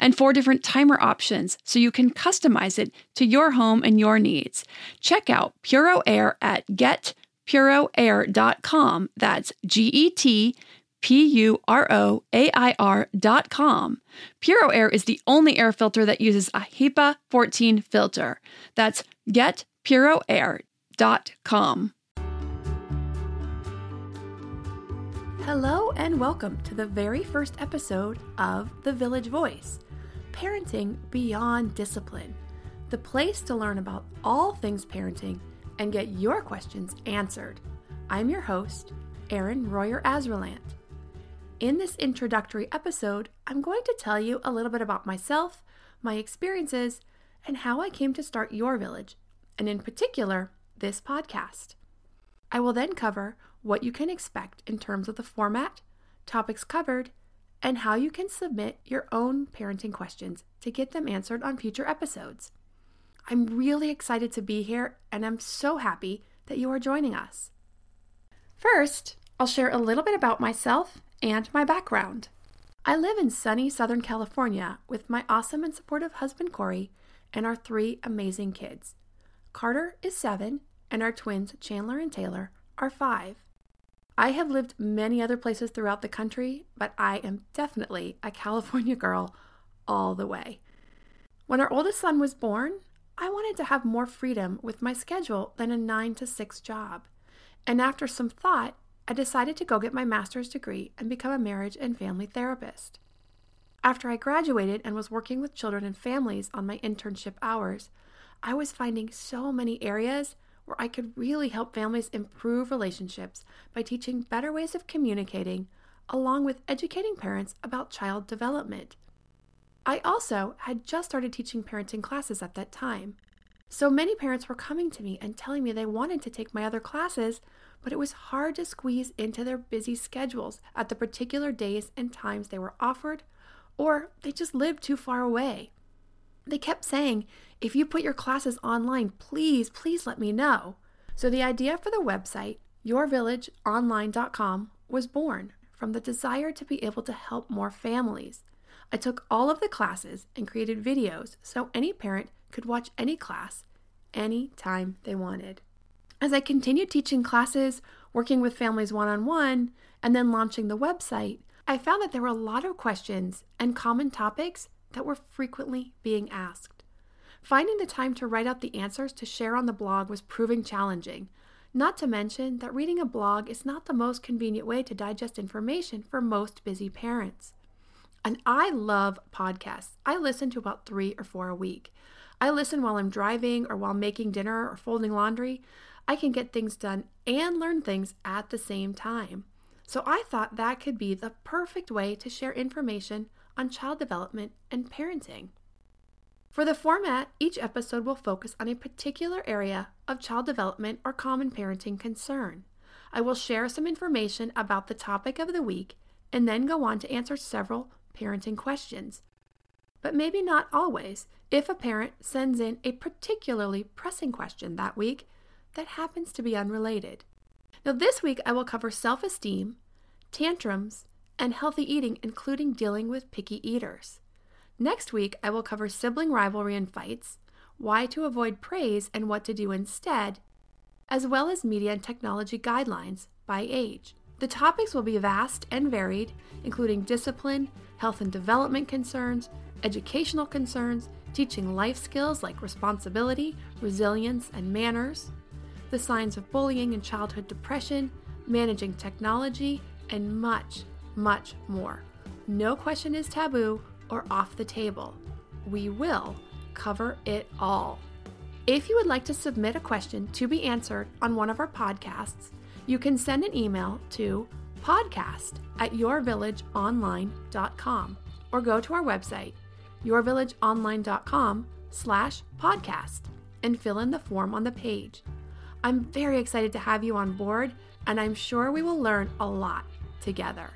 and four different timer options so you can customize it to your home and your needs. Check out Puro Air at getpuroair.com. That's G E T P U R O A I R dot com. Puro Air is the only air filter that uses a HEPA 14 filter. That's getpuroair.com. Hello, and welcome to the very first episode of The Village Voice Parenting Beyond Discipline, the place to learn about all things parenting and get your questions answered. I'm your host, Erin Royer Asrilant. In this introductory episode, I'm going to tell you a little bit about myself, my experiences, and how I came to start your village, and in particular, this podcast. I will then cover what you can expect in terms of the format, topics covered, and how you can submit your own parenting questions to get them answered on future episodes. I'm really excited to be here, and I'm so happy that you are joining us. First, I'll share a little bit about myself and my background. I live in sunny Southern California with my awesome and supportive husband Corey and our three amazing kids. Carter is seven, and our twins Chandler and Taylor are five. I have lived many other places throughout the country, but I am definitely a California girl all the way. When our oldest son was born, I wanted to have more freedom with my schedule than a 9 to 6 job. And after some thought, I decided to go get my master's degree and become a marriage and family therapist. After I graduated and was working with children and families on my internship hours, I was finding so many areas where I could really help families improve relationships by teaching better ways of communicating, along with educating parents about child development. I also had just started teaching parenting classes at that time. So many parents were coming to me and telling me they wanted to take my other classes, but it was hard to squeeze into their busy schedules at the particular days and times they were offered, or they just lived too far away. They kept saying, if you put your classes online, please, please let me know. So the idea for the website, yourvillageonline.com, was born from the desire to be able to help more families. I took all of the classes and created videos so any parent could watch any class any time they wanted. As I continued teaching classes, working with families one on one, and then launching the website, I found that there were a lot of questions and common topics that were frequently being asked. Finding the time to write out the answers to share on the blog was proving challenging, not to mention that reading a blog is not the most convenient way to digest information for most busy parents. And I love podcasts. I listen to about three or four a week. I listen while I'm driving or while making dinner or folding laundry. I can get things done and learn things at the same time. So I thought that could be the perfect way to share information on child development and parenting. For the format, each episode will focus on a particular area of child development or common parenting concern. I will share some information about the topic of the week and then go on to answer several parenting questions. But maybe not always if a parent sends in a particularly pressing question that week that happens to be unrelated. Now, this week I will cover self esteem, tantrums, and healthy eating, including dealing with picky eaters. Next week, I will cover sibling rivalry and fights, why to avoid praise and what to do instead, as well as media and technology guidelines by age. The topics will be vast and varied, including discipline, health and development concerns, educational concerns, teaching life skills like responsibility, resilience, and manners, the signs of bullying and childhood depression, managing technology, and much, much more. No question is taboo or off the table. We will cover it all. If you would like to submit a question to be answered on one of our podcasts, you can send an email to podcast at yourvillageonline.com or go to our website, yourvillageonline.com slash podcast and fill in the form on the page. I'm very excited to have you on board and I'm sure we will learn a lot together.